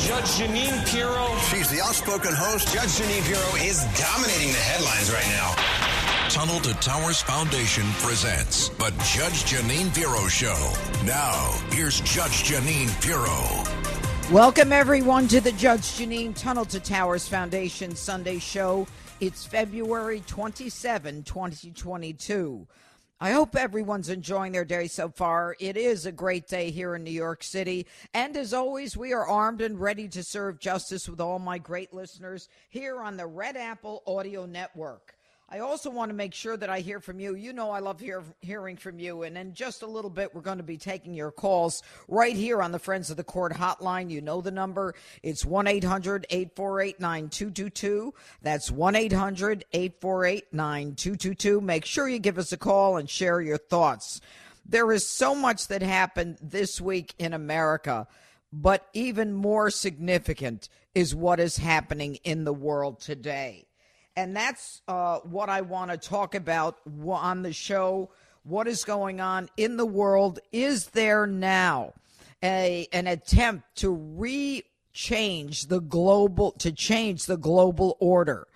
Judge Jeanine Pirro. She's the outspoken host. Judge Jeanine Pirro is dominating the headlines right now. Tunnel to Towers Foundation presents the Judge Jeanine Pirro Show. Now, here's Judge Jeanine Pirro. Welcome, everyone, to the Judge Jeanine Tunnel to Towers Foundation Sunday show. It's February 27, 2022. I hope everyone's enjoying their day so far. It is a great day here in New York City. And as always, we are armed and ready to serve justice with all my great listeners here on the Red Apple Audio Network. I also want to make sure that I hear from you. You know, I love hear, hearing from you. And in just a little bit, we're going to be taking your calls right here on the Friends of the Court hotline. You know the number. It's 1 800 848 9222. That's 1 800 848 9222. Make sure you give us a call and share your thoughts. There is so much that happened this week in America, but even more significant is what is happening in the world today. And that's uh, what I want to talk about on the show. What is going on in the world? Is there now a an attempt to re change the global to change the global order?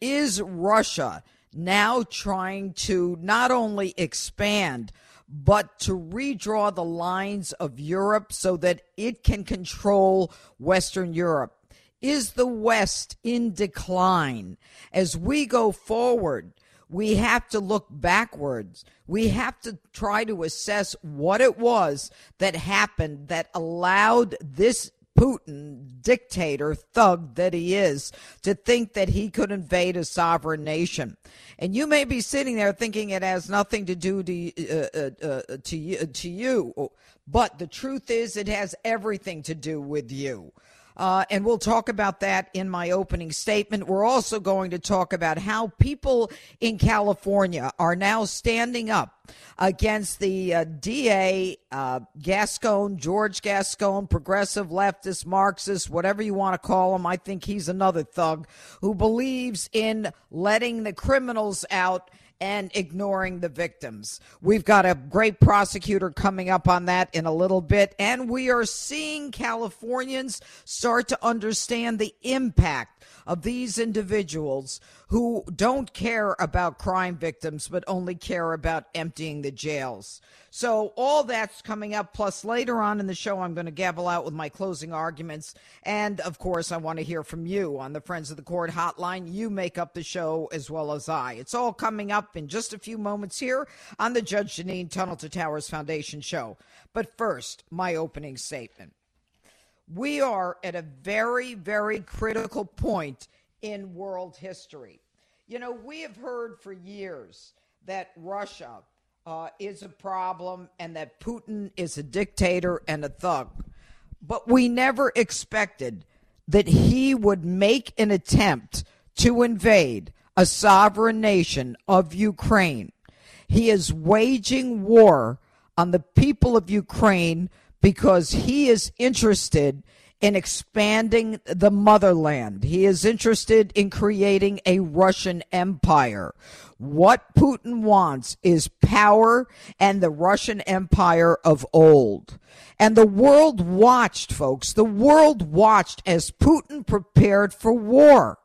Is Russia now trying to not only expand but to redraw the lines of Europe so that it can control Western Europe? Is the West in decline? As we go forward, we have to look backwards. We have to try to assess what it was that happened that allowed this Putin, dictator, thug that he is, to think that he could invade a sovereign nation. And you may be sitting there thinking it has nothing to do to, uh, uh, uh, to, to you, but the truth is it has everything to do with you. Uh, and we'll talk about that in my opening statement. We're also going to talk about how people in California are now standing up against the uh, DA, uh, Gascon, George Gascon, progressive leftist, Marxist, whatever you want to call him. I think he's another thug who believes in letting the criminals out and ignoring the victims. We've got a great prosecutor coming up on that in a little bit, and we are seeing Californians start to understand the impact of these individuals who don't care about crime victims but only care about emptying the jails. So, all that's coming up. Plus, later on in the show, I'm going to gavel out with my closing arguments. And of course, I want to hear from you on the Friends of the Court hotline. You make up the show as well as I. It's all coming up in just a few moments here on the Judge Jeanine Tunnel to Towers Foundation show. But first, my opening statement we are at a very, very critical point in world history. You know, we have heard for years that Russia uh, is a problem and that Putin is a dictator and a thug. But we never expected that he would make an attempt to invade a sovereign nation of Ukraine. He is waging war on the people of Ukraine because he is interested in expanding the motherland. He is interested in creating a Russian empire. What Putin wants is power and the Russian empire of old. And the world watched, folks. The world watched as Putin prepared for war.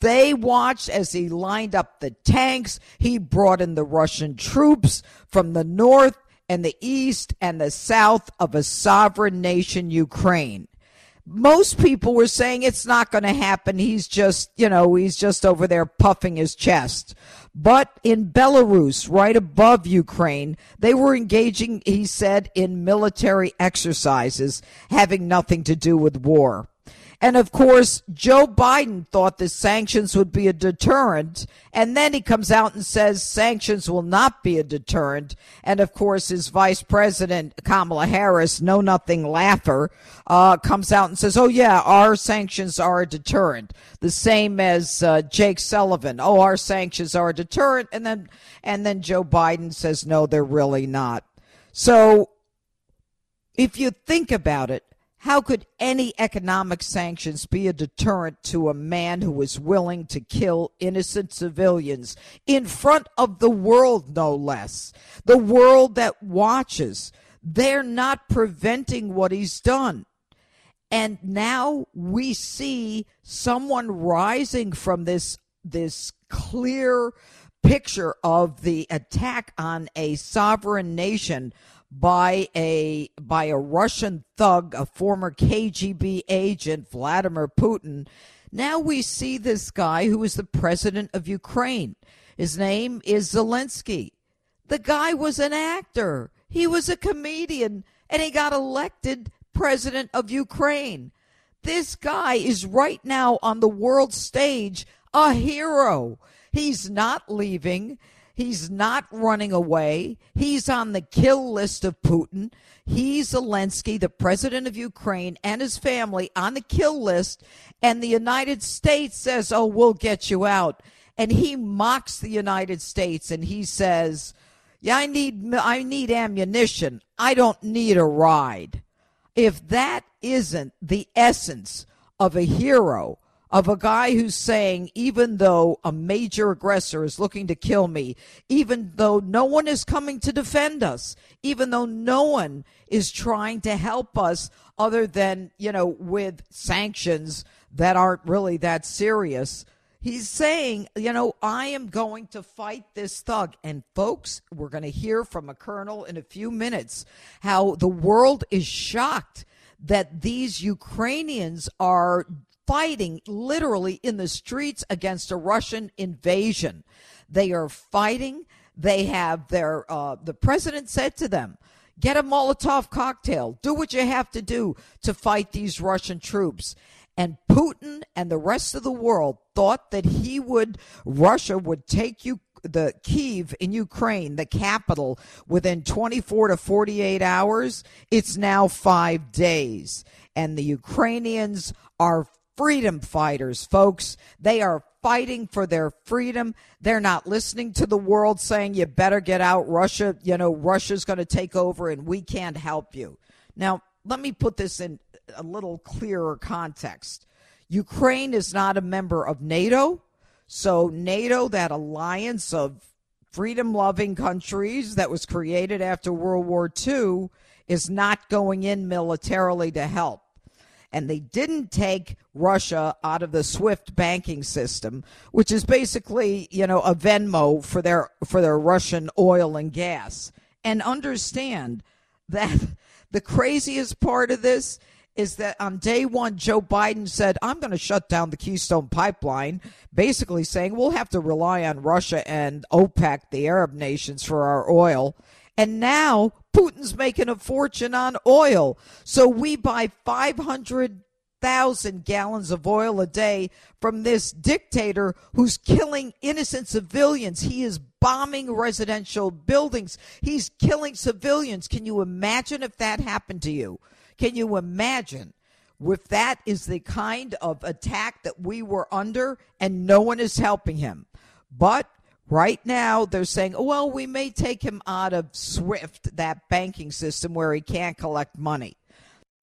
They watched as he lined up the tanks. He brought in the Russian troops from the north and the east and the south of a sovereign nation, Ukraine. Most people were saying it's not going to happen. He's just, you know, he's just over there puffing his chest. But in Belarus, right above Ukraine, they were engaging, he said, in military exercises having nothing to do with war. And of course, Joe Biden thought the sanctions would be a deterrent. And then he comes out and says sanctions will not be a deterrent. And of course, his vice president, Kamala Harris, know nothing laugher, uh, comes out and says, oh yeah, our sanctions are a deterrent. The same as uh, Jake Sullivan. Oh, our sanctions are a deterrent. And then, and then Joe Biden says, no, they're really not. So if you think about it, how could any economic sanctions be a deterrent to a man who is willing to kill innocent civilians in front of the world, no less? The world that watches. They're not preventing what he's done. And now we see someone rising from this this clear picture of the attack on a sovereign nation by a by a Russian thug, a former KGB agent, Vladimir Putin. Now we see this guy who is the president of Ukraine. His name is Zelensky. The guy was an actor. He was a comedian and he got elected president of Ukraine. This guy is right now on the world stage a hero. He's not leaving. He's not running away. He's on the kill list of Putin. He's Zelensky, the president of Ukraine, and his family on the kill list. And the United States says, Oh, we'll get you out. And he mocks the United States and he says, Yeah, I need, I need ammunition. I don't need a ride. If that isn't the essence of a hero, of a guy who's saying, even though a major aggressor is looking to kill me, even though no one is coming to defend us, even though no one is trying to help us other than, you know, with sanctions that aren't really that serious. He's saying, you know, I am going to fight this thug. And folks, we're going to hear from a colonel in a few minutes how the world is shocked that these Ukrainians are fighting literally in the streets against a Russian invasion. They are fighting. They have their, uh, the president said to them, get a Molotov cocktail, do what you have to do to fight these Russian troops. And Putin and the rest of the world thought that he would, Russia would take you the Kiev in Ukraine, the capital, within 24 to 48 hours. It's now five days. And the Ukrainians are freedom fighters, folks. They are fighting for their freedom. They're not listening to the world saying, you better get out. Russia, you know, Russia's going to take over and we can't help you. Now, let me put this in a little clearer context. Ukraine is not a member of NATO. So, NATO, that alliance of freedom loving countries that was created after World War II, is not going in militarily to help and they didn't take Russia out of the SWIFT banking system, which is basically, you know, a Venmo for their for their Russian oil and gas. And understand that the craziest part of this is that on day one, Joe Biden said, I'm going to shut down the Keystone Pipeline, basically saying we'll have to rely on Russia and OPEC, the Arab nations, for our oil. And now Putin's making a fortune on oil. So we buy 500,000 gallons of oil a day from this dictator who's killing innocent civilians. He is bombing residential buildings. He's killing civilians. Can you imagine if that happened to you? Can you imagine? if that is the kind of attack that we were under and no one is helping him. But Right now, they're saying, well, we may take him out of SWIFT, that banking system where he can't collect money.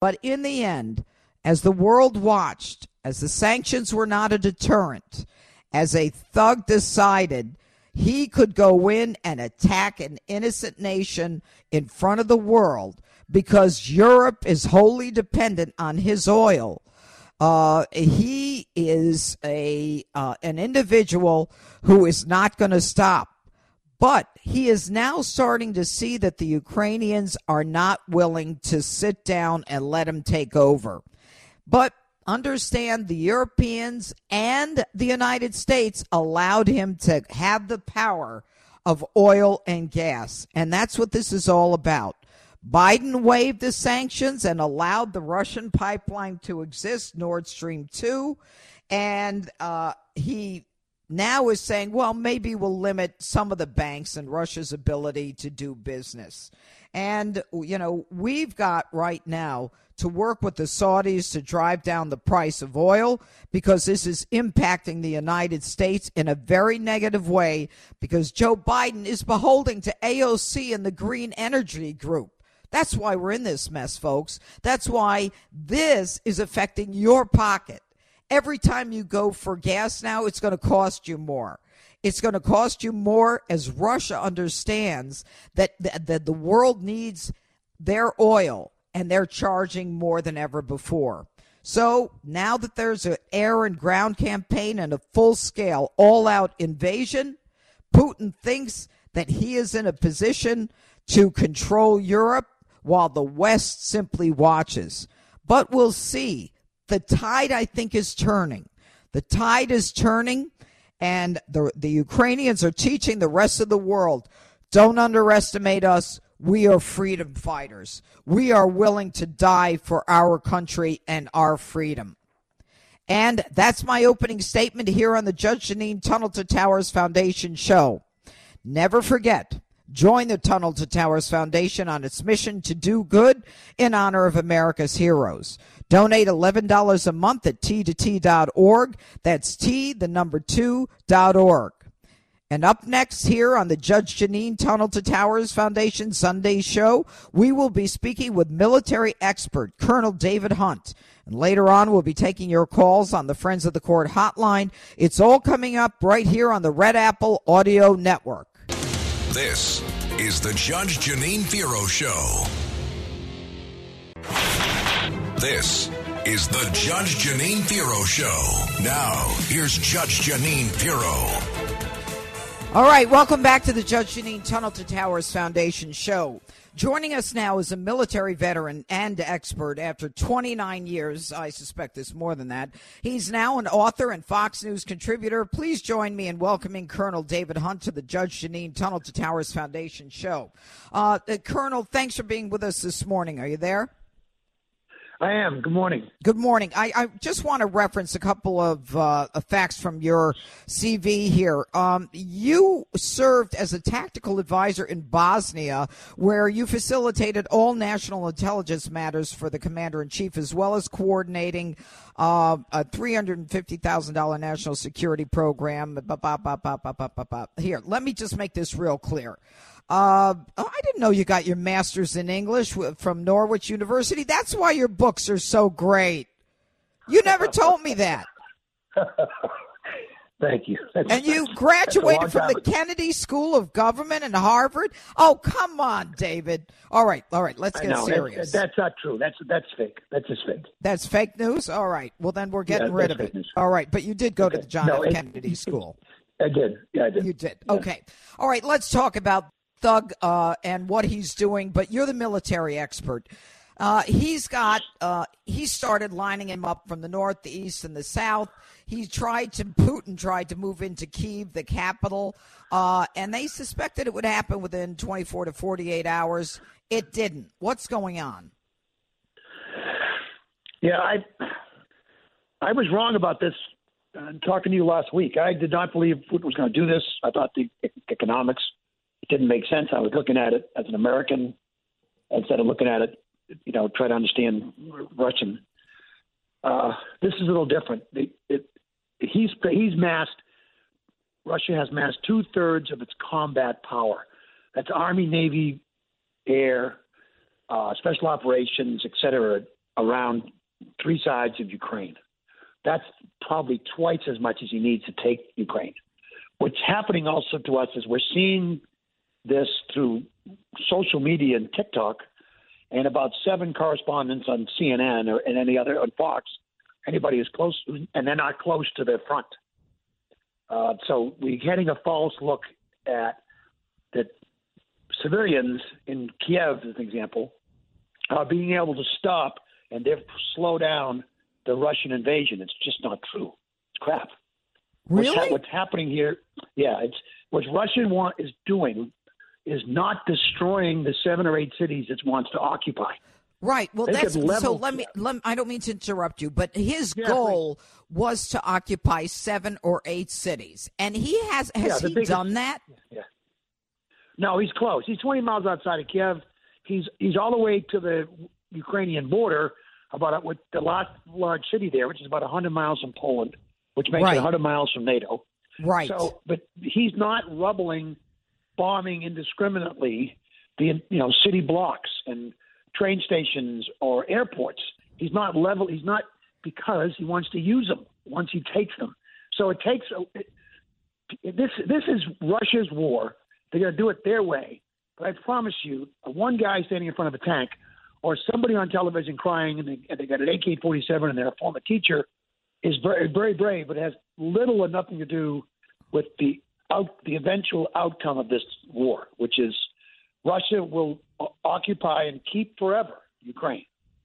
But in the end, as the world watched, as the sanctions were not a deterrent, as a thug decided he could go in and attack an innocent nation in front of the world because Europe is wholly dependent on his oil uh, he is a uh, an individual who is not going to stop. But he is now starting to see that the Ukrainians are not willing to sit down and let him take over. But understand the Europeans and the United States allowed him to have the power of oil and gas. And that's what this is all about. Biden waived the sanctions and allowed the Russian pipeline to exist, Nord Stream 2. And uh, he now is saying, well, maybe we'll limit some of the banks and Russia's ability to do business. And, you know, we've got right now to work with the Saudis to drive down the price of oil because this is impacting the United States in a very negative way because Joe Biden is beholding to AOC and the Green Energy Group. That's why we're in this mess, folks. That's why this is affecting your pocket. Every time you go for gas now, it's going to cost you more. It's going to cost you more as Russia understands that, that, that the world needs their oil and they're charging more than ever before. So now that there's an air and ground campaign and a full scale, all out invasion, Putin thinks that he is in a position to control Europe while the West simply watches. But we'll see. The tide, I think, is turning. The tide is turning, and the, the Ukrainians are teaching the rest of the world don't underestimate us. We are freedom fighters. We are willing to die for our country and our freedom. And that's my opening statement here on the Judge Jeanine Tunnel to Towers Foundation show. Never forget, join the Tunnel to Towers Foundation on its mission to do good in honor of America's heroes. Donate $11 a month at t2t.org. That's t, the number two, dot org. And up next here on the Judge Jeanine Tunnel to Towers Foundation Sunday show, we will be speaking with military expert Colonel David Hunt. And later on, we'll be taking your calls on the Friends of the Court hotline. It's all coming up right here on the Red Apple Audio Network. This is the Judge Jeanine Pirro Show. This is the Judge Jeanine Pirro Show. Now, here's Judge Jeanine Pirro. All right, welcome back to the Judge Jeanine Tunnel to Towers Foundation show. Joining us now is a military veteran and expert after 29 years. I suspect it's more than that. He's now an author and Fox News contributor. Please join me in welcoming Colonel David Hunt to the Judge Jeanine Tunnel to Towers Foundation show. Uh, uh, Colonel, thanks for being with us this morning. Are you there? I am. Good morning. Good morning. I, I just want to reference a couple of uh, facts from your CV here. Um, you served as a tactical advisor in Bosnia, where you facilitated all national intelligence matters for the commander in chief, as well as coordinating uh, a $350,000 national security program. Here, let me just make this real clear. Uh, oh, I didn't know you got your master's in English from Norwich University. That's why your books are so great. You never told me that. Thank you. That's, and you graduated from the Kennedy School of Government and Harvard. Oh, come on, David. All right, all right. Let's get serious. That's, that's, not true. That's that's fake. That's just fake. That's fake news. All right. Well, then we're getting yeah, rid of it. News. All right, but you did go okay. to the John no, F. Kennedy it, School. I did. Yeah, I did. You did. Yeah. Okay. All right. Let's talk about Thug uh, and what he's doing, but you're the military expert. Uh, he's got uh, he started lining him up from the north, the east, and the south. He tried to Putin tried to move into Kiev, the capital, uh, and they suspected it would happen within 24 to 48 hours. It didn't. What's going on? Yeah, I I was wrong about this. Uh, talking to you last week, I did not believe Putin was going to do this. I thought the economics didn't make sense. I was looking at it as an American instead of looking at it, you know, try to understand Russian. Uh, this is a little different. It, it, he's he's massed. Russia has massed two thirds of its combat power. That's Army, Navy, Air, uh, Special Operations, et cetera, around three sides of Ukraine. That's probably twice as much as he needs to take Ukraine. What's happening also to us is we're seeing this through social media and TikTok, and about seven correspondents on CNN or and any other on Fox. Anybody is close, and they're not close to their front. Uh, so we're getting a false look at that civilians in Kiev, as an example, are being able to stop and therefore slow down the Russian invasion. It's just not true. It's crap. Really? What's, ha- what's happening here? Yeah, it's what Russian want is doing is not destroying the seven or eight cities it wants to occupy. Right. Well, they that's so. Let me, let me, I don't mean to interrupt you, but his yeah, goal please. was to occupy seven or eight cities, and he has. Has yeah, he biggest, done that? Yeah. No, he's close. He's 20 miles outside of Kiev. He's he's all the way to the Ukrainian border, about uh, with the last large city there, which is about 100 miles from Poland, which makes right. it 100 miles from NATO. Right. So, but he's not rubbling bombing indiscriminately the you know city blocks and train stations or airports. He's not level. He's not because he wants to use them once he takes them. So it takes a, it, this. This is Russia's war. They're going to do it their way. But I promise you, one guy standing in front of a tank or somebody on television crying and they, and they got an AK-47 and they're a former teacher is very very brave, but has little or nothing to do with the out the eventual outcome of this war, which is Russia will occupy and keep forever Ukraine.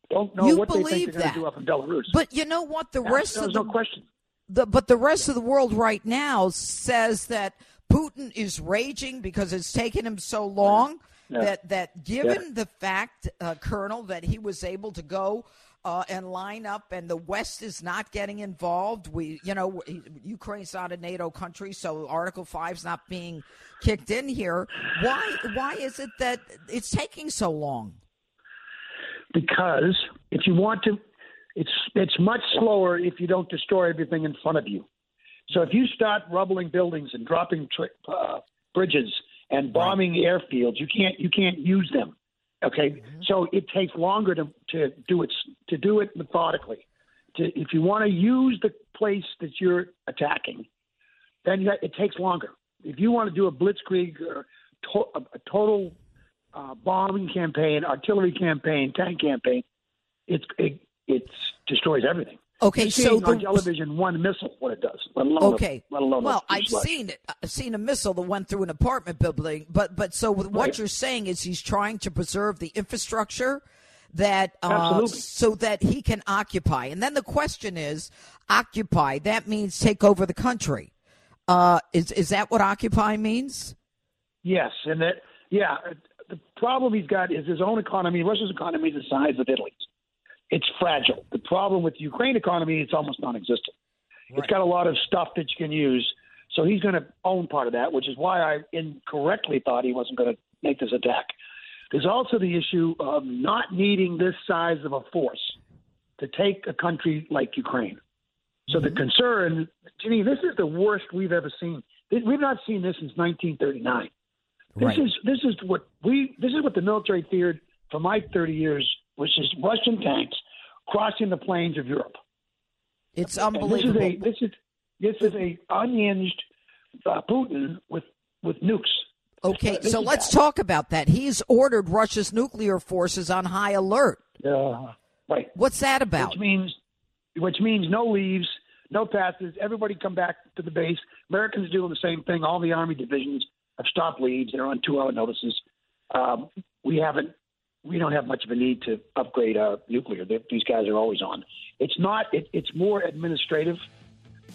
Don't know You what they think they're going to do up in Belarus. But you know what? The rest of the no question. the but the rest of the world right now says that Putin is raging because it's taken him so long Yeah. that that given the fact, uh, Colonel, that he was able to go. Uh, and line up, and the West is not getting involved. We, you know, Ukraine's not a NATO country, so Article Five's not being kicked in here. Why? Why is it that it's taking so long? because if you want to, it's it's much slower if you don't destroy everything in front of you. So if you start rubbling buildings and dropping tri- uh, bridges and bombing airfields, you can't you can't use them. Okay, so it takes longer to to do it to do it methodically. To, if you want to use the place that you're attacking, then you, it takes longer. If you want to do a blitzkrieg or to, a, a total uh, bombing campaign, artillery campaign, tank campaign, it's it, it destroys everything. Okay, You're so seeing on the- television one missile what it does. Let alone Okay. A, let alone well, I've fuselage. seen it. I've seen a missile that went through an apartment building. But but so what Right. you're saying is he's trying to preserve the infrastructure that uh, so that he can occupy. And then the question is, occupy. That means take over the country. Uh, is is that what occupy means? Yes, and that yeah. The problem he's got is his own economy. Russia's economy is the size of Italy's. It's fragile. The problem with the Ukraine economy, it's almost non-existent. It's got a lot of stuff that you can use. So he's going to own part of that, which is why I incorrectly thought he wasn't going to make this attack. There's also the issue of not needing this size of a force to take a country like Ukraine. So the concern, Jeanine, this is the worst we've ever seen. We've not seen this since 1939. This Right. is this is what we this is what the military feared for my 30 years, which is Russian tanks crossing the plains of Europe. It's And unbelievable. This is a this is this is a unhinged uh, Putin with with nukes. Okay, so let's talk about that. He's ordered Russia's nuclear forces on high alert. Uh, right. What's that about? Which means which means no leaves, no passes. Everybody come back to the base. Americans are doing the same thing. All the army divisions have stopped leaves. They're on two-hour notices. Um, we haven't. We don't have much of a need to upgrade our nuclear. They, these guys are always on. It's not. It, it's more administrative.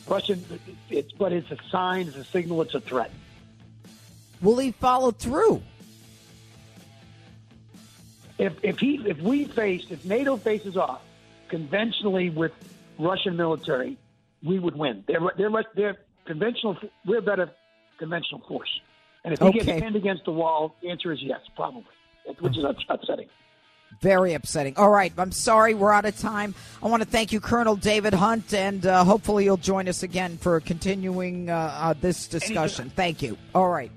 Russian. It's but it's a sign. It's a signal. It's a threat. Will he follow through? if if he if we faced if NATO faces off conventionally with Russian military, we would win. They're they're they're conventional. We're a better conventional force. And if he Okay. gets pinned against the wall, the answer is yes, probably, which is upsetting. Very upsetting. All right, I'm sorry we're out of time. I want to thank you, Colonel David Hunt, and uh, hopefully you'll join us again for continuing uh, uh, this discussion. Thank you. All right.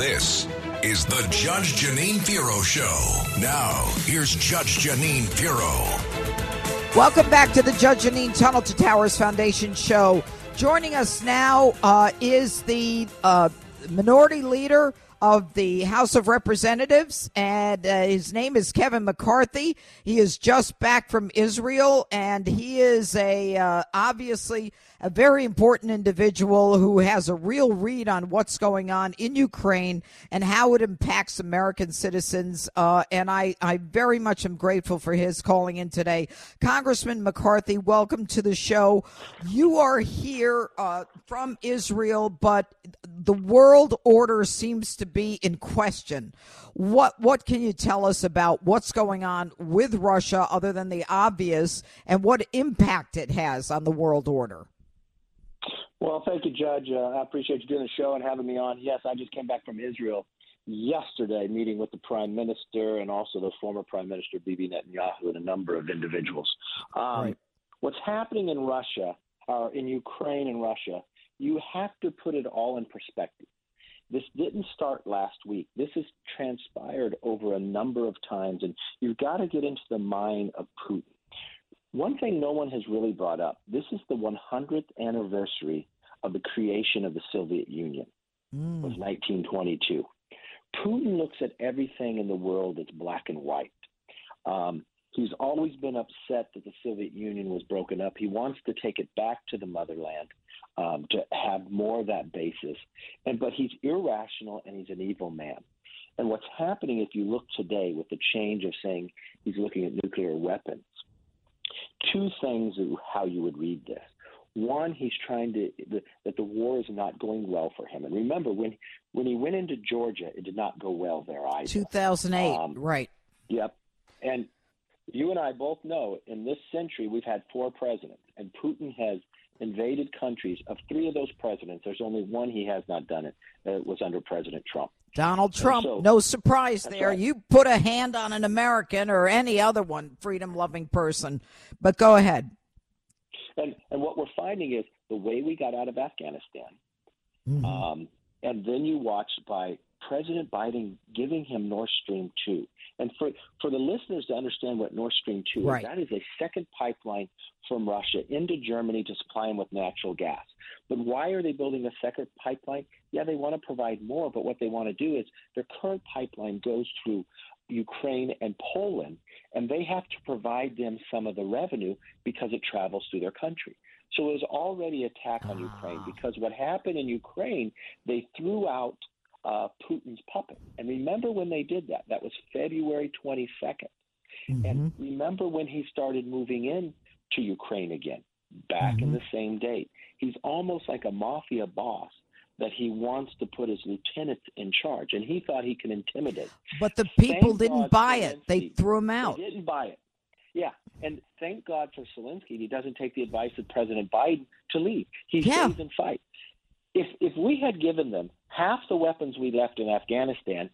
This is the Judge Jeanine Pirro Show. Now, here's Judge Jeanine Pirro. Welcome back to the Judge Jeanine Tunnel to Towers Foundation show. Joining us now uh, is the uh, minority leader of the House of Representatives, and uh, his name is Kevin McCarthy. He is just back from Israel, and he is a uh, obviously a very important individual who has a real read on what's going on in Ukraine and how it impacts American citizens. Uh, and I, I very much am grateful for his calling in today. Congressman McCarthy, welcome to the show. You are here uh, from Israel, but the world order seems to be in question. What what can you tell us about what's going on with Russia, other than the obvious, and what impact it has on the world order? Well, thank you, Judge. Uh, I appreciate you doing the show and having me on. Yes, I just came back from Israel yesterday, meeting with the Prime Minister and also the former Prime Minister Bibi Netanyahu and a number of individuals. Um, Right. What's happening in Russia, or in Ukraine and Russia, you have to put it all in perspective. This didn't start last week. This has transpired over a number of times, and you've got to get into the mind of Putin. One thing no one has really brought up this is the 100th anniversary of the creation of the Soviet Union, was 1922. Putin looks at everything in the world as black and white. Um, he's always been upset that the Soviet Union was broken up. He wants to take it back to the motherland um, to have more of that basis. And but he's irrational and he's an evil man. And what's happening if you look today with the change of saying he's looking at nuclear weapons, two things how you would read this. One, he's trying to that the war is not going well for him. And remember, when when he went into Georgia, it did not go well there either. 2008, um, right? Yep. And you and I both know in this century we've had four presidents, and Putin has invaded countries. Of three of those presidents, there's only one he has not done it. Uh, it was under President Trump. Donald Trump, so, no surprise there. Right. You put a hand on an American or any other one, freedom loving person. But go ahead. And, and what we're finding is the way we got out of Afghanistan, mm-hmm. um, and then you watch by President Biden giving him Nord Stream 2. And for, for the listeners to understand what Nord Stream 2 right. is, that is a second pipeline from Russia into Germany to supply them with natural gas. But why are they building a second pipeline? Yeah, they want to provide more, but what they want to do is their current pipeline goes through Ukraine and Poland, and they have to provide them some of the revenue because it travels through their country. So it was already attack on ah. Ukraine because what happened in Ukraine, they threw out uh, Putin's puppet. And remember when they did that? That was February 22nd. Mm-hmm. And remember when he started moving in to Ukraine again, back mm-hmm. in the same date. He's almost like a mafia boss that he wants to put his lieutenants in charge, and he thought he can intimidate. But the people thank didn't God buy it; they threw him out. They didn't buy it. Yeah, and thank God for Zelensky. He doesn't take the advice of President Biden to leave. He yeah. stays and fight. If if we had given them half the weapons we left in Afghanistan,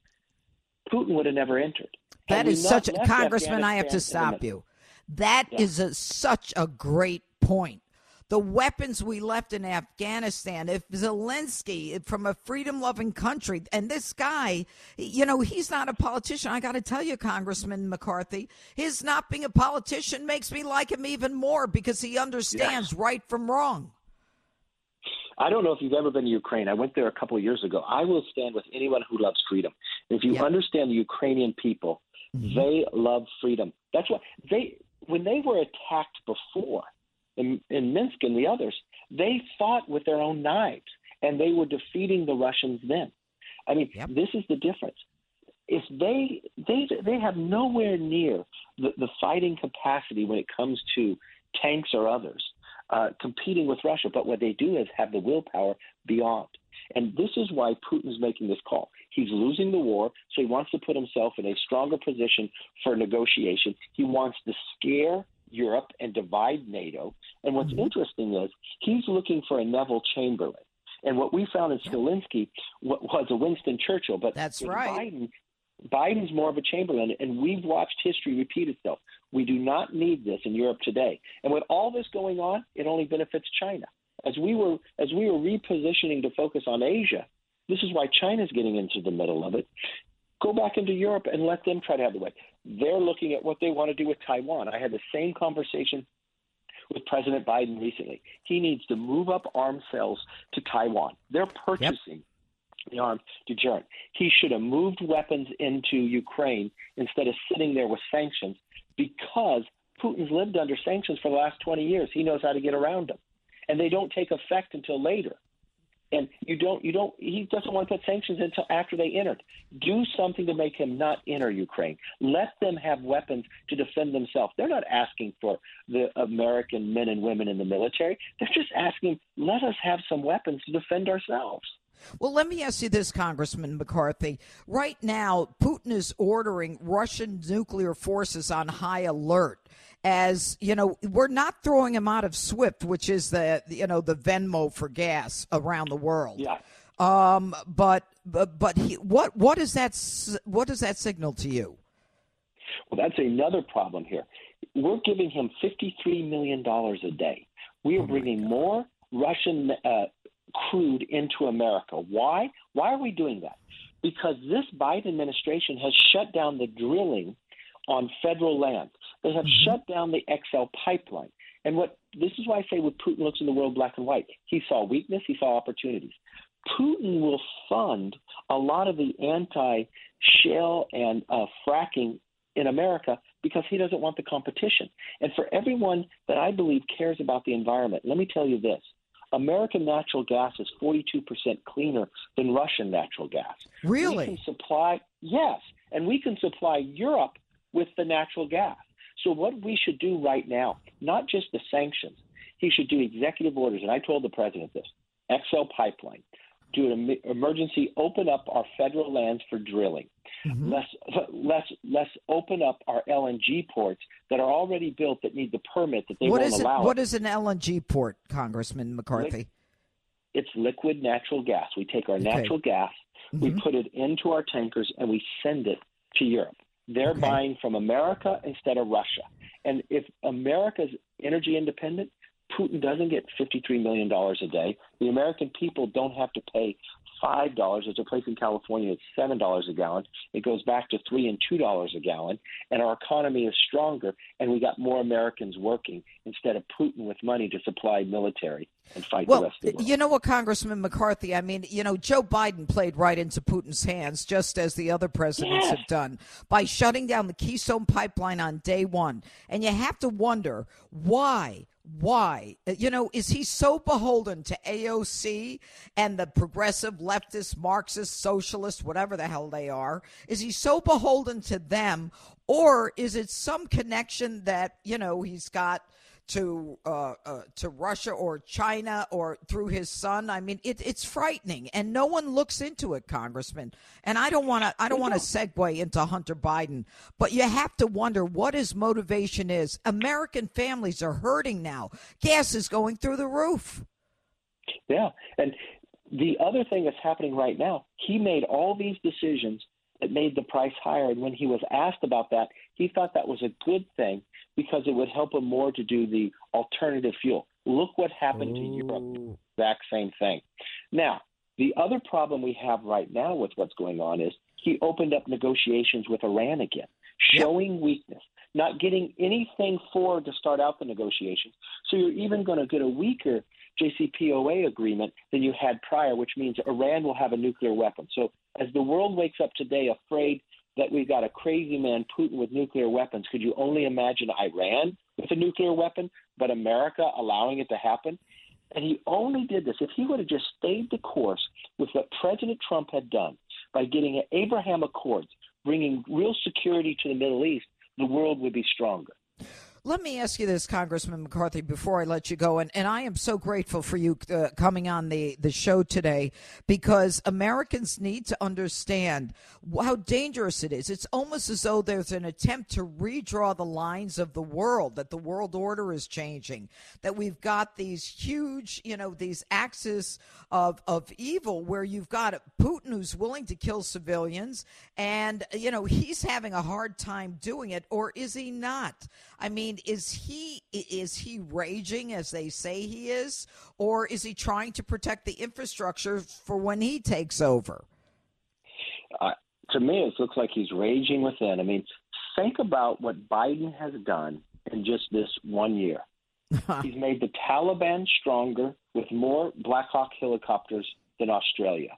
Putin would have never entered. That is such a congressman. I have to stop you. That yeah. is a, such a great point. The weapons we left in Afghanistan, if Zelensky, from a freedom loving country, and this guy, you know, he's not a politician. I got to tell you, Congressman McCarthy, his not being a politician makes me like him even more because he understands yes. right from wrong. I don't know if you've ever been to Ukraine. I went there a couple of years ago. I will stand with anyone who loves freedom. If you understand the Ukrainian people, mm-hmm. they love freedom. That's why they when they were attacked before in, in Minsk and the others, they fought with their own knives and they were defeating the Russians then. I mean, yep. this is the difference. If they they they have nowhere near the, the fighting capacity when it comes to tanks or others uh, competing with Russia. But what they do is have the willpower beyond. And this is why Putin's making this call. He's losing the war, so he wants to put himself in a stronger position for negotiation. He wants to scare Europe and divide NATO. And what's mm-hmm. interesting is he's looking for a Neville Chamberlain. And what we found in Zelensky was a Winston Churchill, but that's right. Biden, Biden's more of a Chamberlain, and we've watched history repeat itself. We do not need this in Europe today. And with all this going on, it only benefits China. As we were as we were repositioning to focus on Asia, this is why China's getting into the middle of it. Go back into Europe and let them try to have the way. They're looking at what they want to do with Taiwan. I had the same conversation with President Biden recently. He needs to move up arms sales to Taiwan. They're purchasing yep the armed deterrent. He should have moved weapons into Ukraine instead of sitting there with sanctions because Putin's lived under sanctions for the last 20 years. He knows how to get around them. And they don't take effect until later. And you don't, you don't, he doesn't want to put sanctions until after they entered. Do something to make him not enter Ukraine. Let them have weapons to defend themselves. They're not asking for the American men and women in the military. They're just asking, let us have some weapons to defend ourselves. Well, let me ask you this, Congressman McCarthy. Right now, Putin is ordering Russian nuclear forces on high alert. As you know, we're not throwing him out of SWIFT, which is the you know the Venmo for gas around the world. Yeah. Um, but but but he, what what does that what does that signal to you? Well, that's another problem here. We're giving him fifty three million dollars a day. We are oh bringing more Russian uh, crude into America. Why? Why are we doing that? Because this Biden administration has shut down the drilling on federal land. They have mm-hmm. shut down the XL pipeline. And what this is why I say when Putin looks in the world black and white, he saw weakness, he saw opportunities. Putin will fund a lot of the anti shale and uh, fracking in America because he doesn't want the competition. And for everyone that I believe cares about the environment, let me tell you this American natural gas is 42% cleaner than Russian natural gas. Really? We can supply, yes, and we can supply Europe with the natural gas. So, what we should do right now, not just the sanctions, he should do executive orders. And I told the president this XL pipeline, do an emergency, open up our federal lands for drilling. Mm-hmm. Let's let's let's open up our LNG ports that are already built that need the permit that they what won't is allow. It, what is an LNG port, Congressman McCarthy? It's liquid natural gas. We take our Okay. natural gas, we Mhm. put it into our tankers, and we send it to Europe. They're Okay. buying from America instead of Russia. And if America's energy independent, Putin doesn't get $53 million a day. The American people don't have to pay $5. There's a place in California it's $7 a gallon. It goes back to 3 and $2 a gallon. And our economy is stronger, and we got more Americans working instead of Putin with money to supply military and fight the rest of the world. you know what, Congressman McCarthy? I mean, you know, Joe Biden played right into Putin's hands, just as the other presidents Yes. have done, by shutting down the Keystone Pipeline on day one. And you have to wonder why. Why? Uh, You know, is he so beholden to AOC and the progressive leftist, Marxist, socialist, whatever the hell they are? Is he so beholden to them? Or is it some connection that, you know, he's got to uh, uh, to Russia or China or through his son. I mean, it, it's frightening, and no one looks into it, Congressman. And I don't want to I don't want to segue into Hunter Biden, but you have to wonder what his motivation is. American families are hurting now. Gas is going through the roof. Yeah. And the other thing that's happening right now, he made all these decisions that made the price higher. And when he was asked about that, he thought that was a good thing because it would help him more to do the alternative fuel. Look what happened to Europe. Exact same thing. Now, the other problem we have right now with what's going on is he opened up negotiations with Iran again, showing weakness, not getting anything forward to start out the negotiations. So you're even going to get a weaker JCPOA agreement than you had prior, which means Iran will have a nuclear weapon. So as the world wakes up today afraid that we've got a crazy man Putin with nuclear weapons, could you only imagine Iran with a nuclear weapon, but America allowing it to happen? And he only did this if he would have just stayed the course with what President Trump had done by getting an Abraham Accords, bringing real security to the Middle East, the world would be stronger. Let me ask you this, Congressman McCarthy, before I let you go. And, and I am so grateful for you uh, coming on the, the show today because Americans need to understand how dangerous it is. It's almost as though there's an attempt to redraw the lines of the world, that the world order is changing, that we've got these huge, you know, these axes of, of evil where you've got Putin who's willing to kill civilians and, you know, he's having a hard time doing it, or is he not? I mean, is he is he raging as they say he is, or is he trying to protect the infrastructure for when he takes over? Uh, to me, it looks like he's raging within. I mean, think about what Biden has done in just this one year. he's made the Taliban stronger with more Black Hawk helicopters than Australia.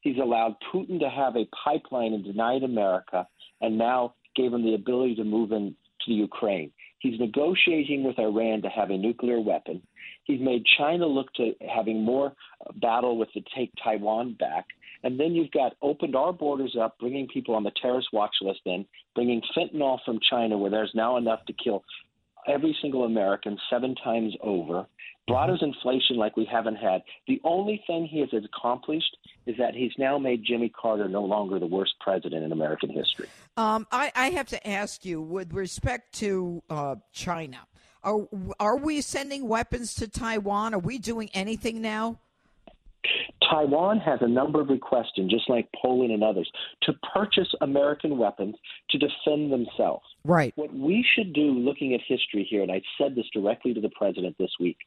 He's allowed Putin to have a pipeline and denied America, and now gave him the ability to move into Ukraine. He's negotiating with Iran to have a nuclear weapon. He's made China look to having more battle with to take Taiwan back. And then you've got opened our borders up, bringing people on the terrorist watch list in, bringing fentanyl from China, where there's now enough to kill every single American seven times over. Brought mm-hmm. us inflation like we haven't had. The only thing he has accomplished is that he's now made Jimmy Carter no longer the worst president in American history. Um, I, I have to ask you, with respect to uh, China, are are we sending weapons to Taiwan? Are we doing anything now? Taiwan has a number of requests, just like Poland and others, to purchase American weapons to defend themselves. Right. What we should do, looking at history here, and I said this directly to the president this week,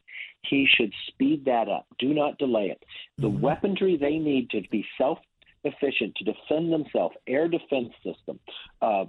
he should speed that up. Do not delay it. The Mm-hmm. weaponry they need to be self efficient to defend themselves, air defense system, uh,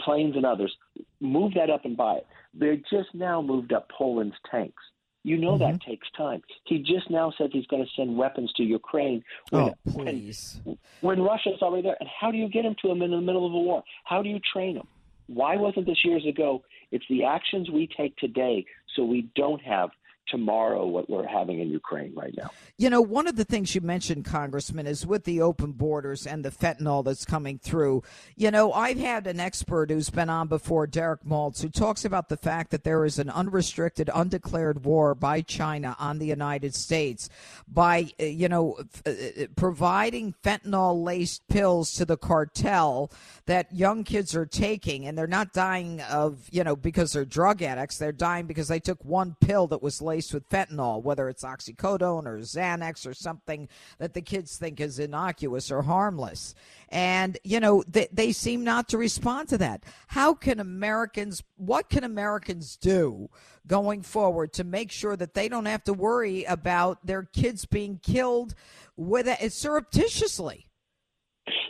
planes and others, move that up and buy it. They just now moved up Poland's tanks. You know mm-hmm. that takes time. He just now said he's going to send weapons to Ukraine. When, oh, please. When, when Russia's already there. And how do you get him to him in the middle of a war? How do you train him? Why wasn't this years ago? It's the actions we take today so we don't have tomorrow what we're having in Ukraine right now. You know, one of the things you mentioned, Congressman, is with the open borders and the fentanyl that's coming through. You know, I've had an expert who's been on before, Derek Maltz, who talks about the fact that there is an unrestricted, undeclared war by China on the United States by, uh, you know, uh, uh, providing fentanyl laced pills to the cartel that young kids are taking, and they're not dying of, you know, because they're drug addicts. They're dying because they took one pill that was laced with fentanyl, whether it's oxycodone or Xanax or something that the kids think is innocuous or harmless. And, you know, they, they seem not to respond to that. How can Americans, what can Americans do going forward to make sure that they don't have to worry about their kids being killed with it surreptitiously?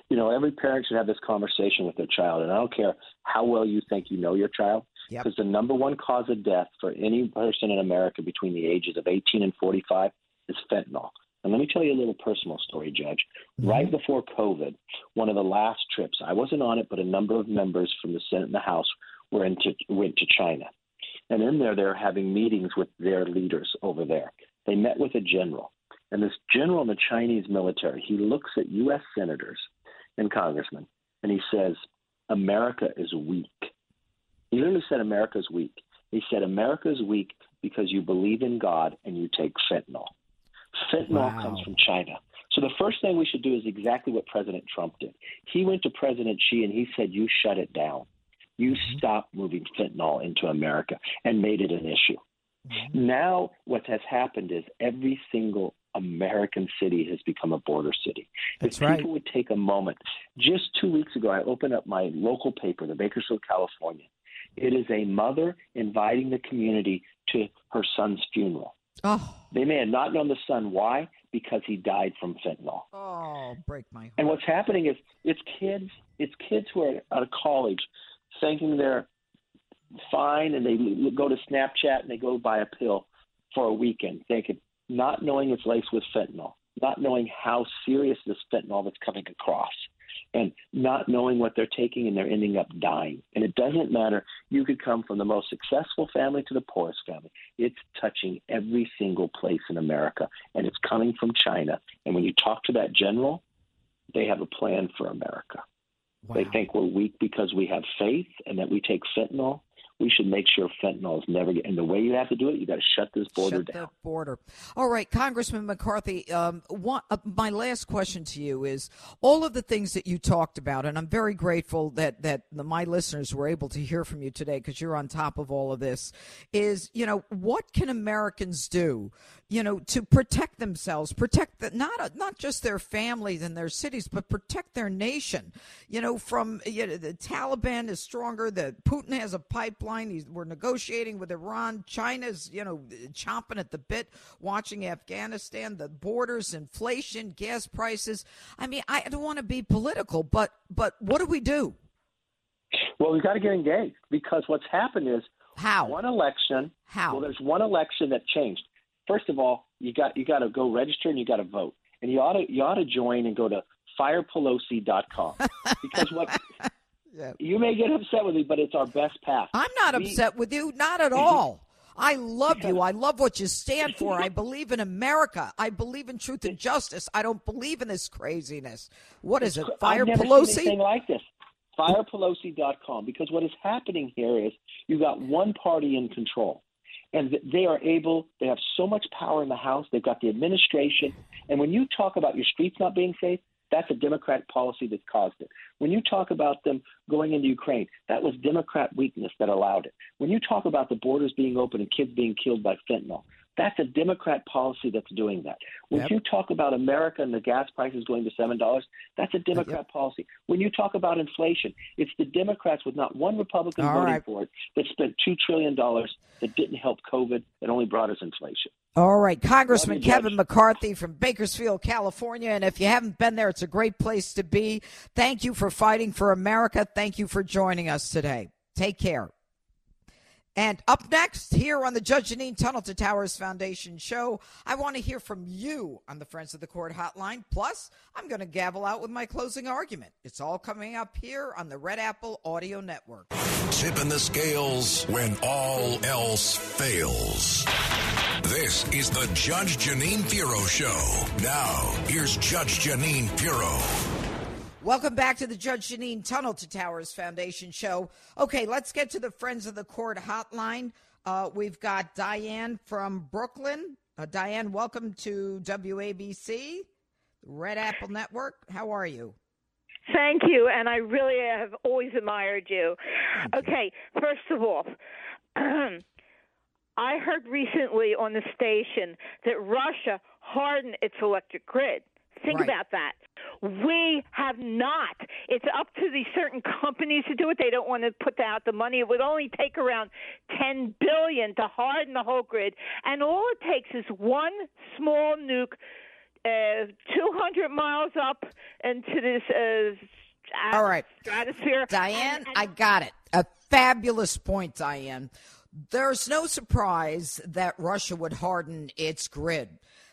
You know, every parent should have this conversation with their child, and I don't care how well you think you know your child. Because yep. the number one cause of death for any person in America between the ages of 18 and 45 is fentanyl. And let me tell you a little personal story, Judge. Mm-hmm. Right before COVID, one of the last trips, I wasn't on it, but a number of members from the Senate and the House were into, went to China. And in there, they're having meetings with their leaders over there. They met with a general. And this general in the Chinese military, he looks at U.S. senators and congressmen, and he says, America is weak. He literally said America's weak. He said America's weak because you believe in God and you take fentanyl. Fentanyl wow. comes from China. So the first thing we should do is exactly what President Trump did. He went to President Xi and he said, "You shut it down. You mm-hmm. stop moving fentanyl into America," and made it an issue. Mm-hmm. Now, what has happened is every single American city has become a border city. That's if people right. would take a moment, just two weeks ago, I opened up my local paper, the Bakersfield Californian, it is a mother inviting the community to her son's funeral. Oh. They may have not known the son. Why? Because he died from fentanyl. Oh, break my heart. And what's happening is it's kids, it's kids who are out of college thinking they're fine and they go to Snapchat and they go buy a pill for a weekend, thinking, not knowing it's laced with fentanyl, not knowing how serious this fentanyl that's coming across and not knowing what they're taking and they're ending up dying. And it doesn't matter. You could come from the most successful family to the poorest family. It's touching every single place in America, and it's coming from China. And when you talk to that general, they have a plan for America. Wow. They think we're weak because we have faith and that we take fentanyl we should make sure fentanyl is never. And the way you have to do it, you got to shut this border shut down. The border. All right, Congressman McCarthy. Um, one, uh, my last question to you is: all of the things that you talked about, and I'm very grateful that that the, my listeners were able to hear from you today because you're on top of all of this. Is you know what can Americans do you know, to protect themselves, protect the, not not just their families and their cities, but protect their nation. You know, from you know, the Taliban is stronger. The Putin has a pipeline. He's, we're negotiating with Iran. China's you know chomping at the bit, watching Afghanistan, the borders, inflation, gas prices. I mean, I don't want to be political, but but what do we do? Well, we've got to get engaged because what's happened is how one election. How well, there's one election that changed first of all, you got you got to go register and you got to vote, and you ought to you ought to join and go to firepelosi.com because what yeah. you may get upset with me, but it's our best path. I'm not we, upset with you, not at mm-hmm. all. I love you. I love what you stand for. I believe in America. I believe in truth and justice. I don't believe in this craziness. What is it? Fire I've never Pelosi? Seen anything like this. Firepelosi.com. Because what is happening here is you got one party in control and they are able they have so much power in the house they've got the administration. And when you talk about your streets not being safe that's a democrat policy that caused it. When you talk about them going into ukraine that was democrat weakness that allowed it. When you talk about the borders being open and kids being killed by fentanyl that's a Democrat policy that's doing that. When yep. you talk about America and the gas prices going to seven dollars, that's a Democrat yep. policy. When you talk about inflation, it's the Democrats with not one Republican All voting right. for it that spent two trillion dollars that didn't help COVID, that only brought us inflation. All right, Congressman Kevin McCarthy from Bakersfield, California. And if you haven't been there, it's a great place to be. Thank you for fighting for America. Thank you for joining us today. Take care. And up next, here on the Judge Jeanine Tunnel to Towers Foundation show, I want to hear from you on the Friends of the Court hotline. Plus, I'm going to gavel out with my closing argument. It's all coming up here on the Red Apple Audio Network. Tipping the scales when all else fails. This is the Judge Jeanine Pirro Show. Now, here's Judge Jeanine Pirro. Welcome back to the Judge Jeanine Tunnel to Towers Foundation show. Okay, let's get to the Friends of the Court hotline. Uh, we've got Diane from Brooklyn. Uh, Diane, welcome to WABC, Red Apple Network. How are you? Thank you, and I really have always admired you. Okay, first of all, I heard recently on the station that Russia hardened its electric grid. Think Right. about that. We have not. It's up to these certain companies to do it. They don't want to put out the money. It would only take around 10 billion to harden the whole grid, and all it takes is one small nuke uh, 200 miles up into this uh, All right. stratosphere. Diane, And- and- I got it. A fabulous point, Diane. There's no surprise that Russia would harden its grid.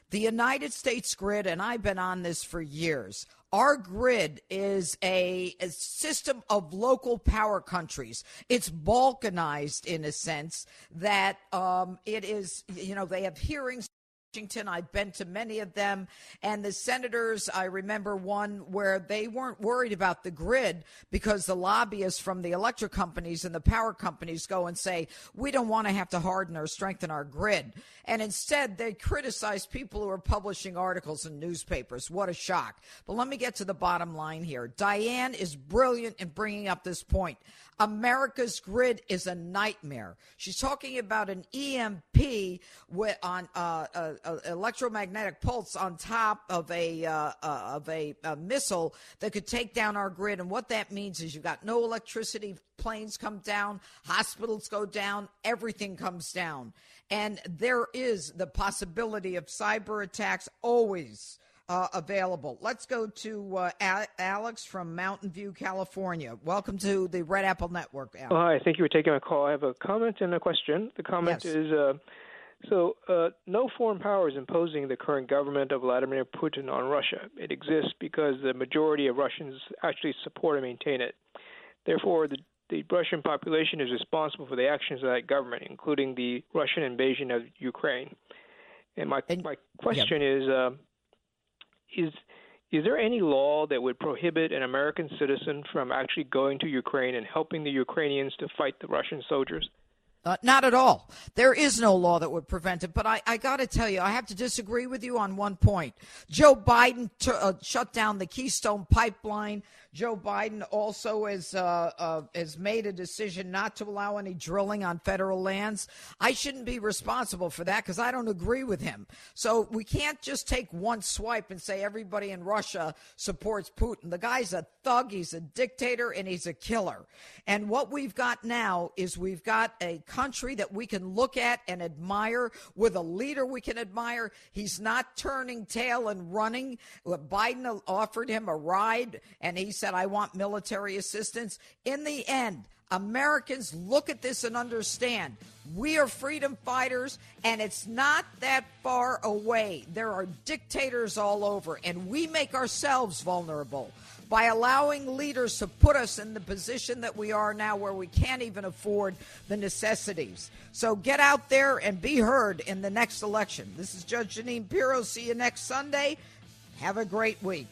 The United States grid, and I've been on this for years, our grid is a, a system of local power countries. It's balkanized in a sense that um, it is, you know, they have hearings. Washington. I've been to many of them. And the senators, I remember one where they weren't worried about the grid because the lobbyists from the electric companies and the power companies go and say, we don't want to have to harden or strengthen our grid. And instead, they criticize people who are publishing articles in newspapers. What a shock. But let me get to the bottom line here. Diane is brilliant in bringing up this point. America's grid is a nightmare. She's talking about an EMP with, on uh, uh, uh, electromagnetic pulse on top of a uh, uh, of a, a missile that could take down our grid. And what that means is you've got no electricity. Planes come down, hospitals go down, everything comes down, and there is the possibility of cyber attacks always uh, available. Let's go to uh, A- Alex from Mountain View, California. Welcome to the Red Apple Network. Alex. Oh, hi, thank you for taking my call. I have a comment and a question. The comment Yes. is uh, so uh, no foreign power is imposing the current government of Vladimir Putin on Russia. It exists because the majority of Russians actually support and maintain it. Therefore, the, the Russian population is responsible for the actions of that government, including the Russian invasion of Ukraine. And my And- my question is uh, is is there any law that would prohibit an American citizen from actually going to Ukraine and helping the Ukrainians to fight the Russian soldiers? Uh, not at all. There is no law that would prevent it. But I, I got to tell you, I have to disagree with you on one point. Joe Biden t- uh, shut down the Keystone Pipeline. Joe Biden also has uh, uh, has made a decision not to allow any drilling on federal lands. I shouldn't be responsible for that because I don't agree with him. So we can't just take one swipe and say everybody in Russia supports Putin. The guy's a thug, he's a dictator, and he's a killer. And what we've got now is we've got a country that we can look at and admire with a leader we can admire. He's not turning tail and running. Biden offered him a ride, and he said, I want military assistance. In the end, Americans look at this and understand we are freedom fighters, and it's not that far away. There are dictators all over, and we make ourselves vulnerable by allowing leaders to put us in the position that we are now where we can't even afford the necessities. So get out there and be heard in the next election. This is Judge Jeanine Pirro. See you next Sunday. Have a great week.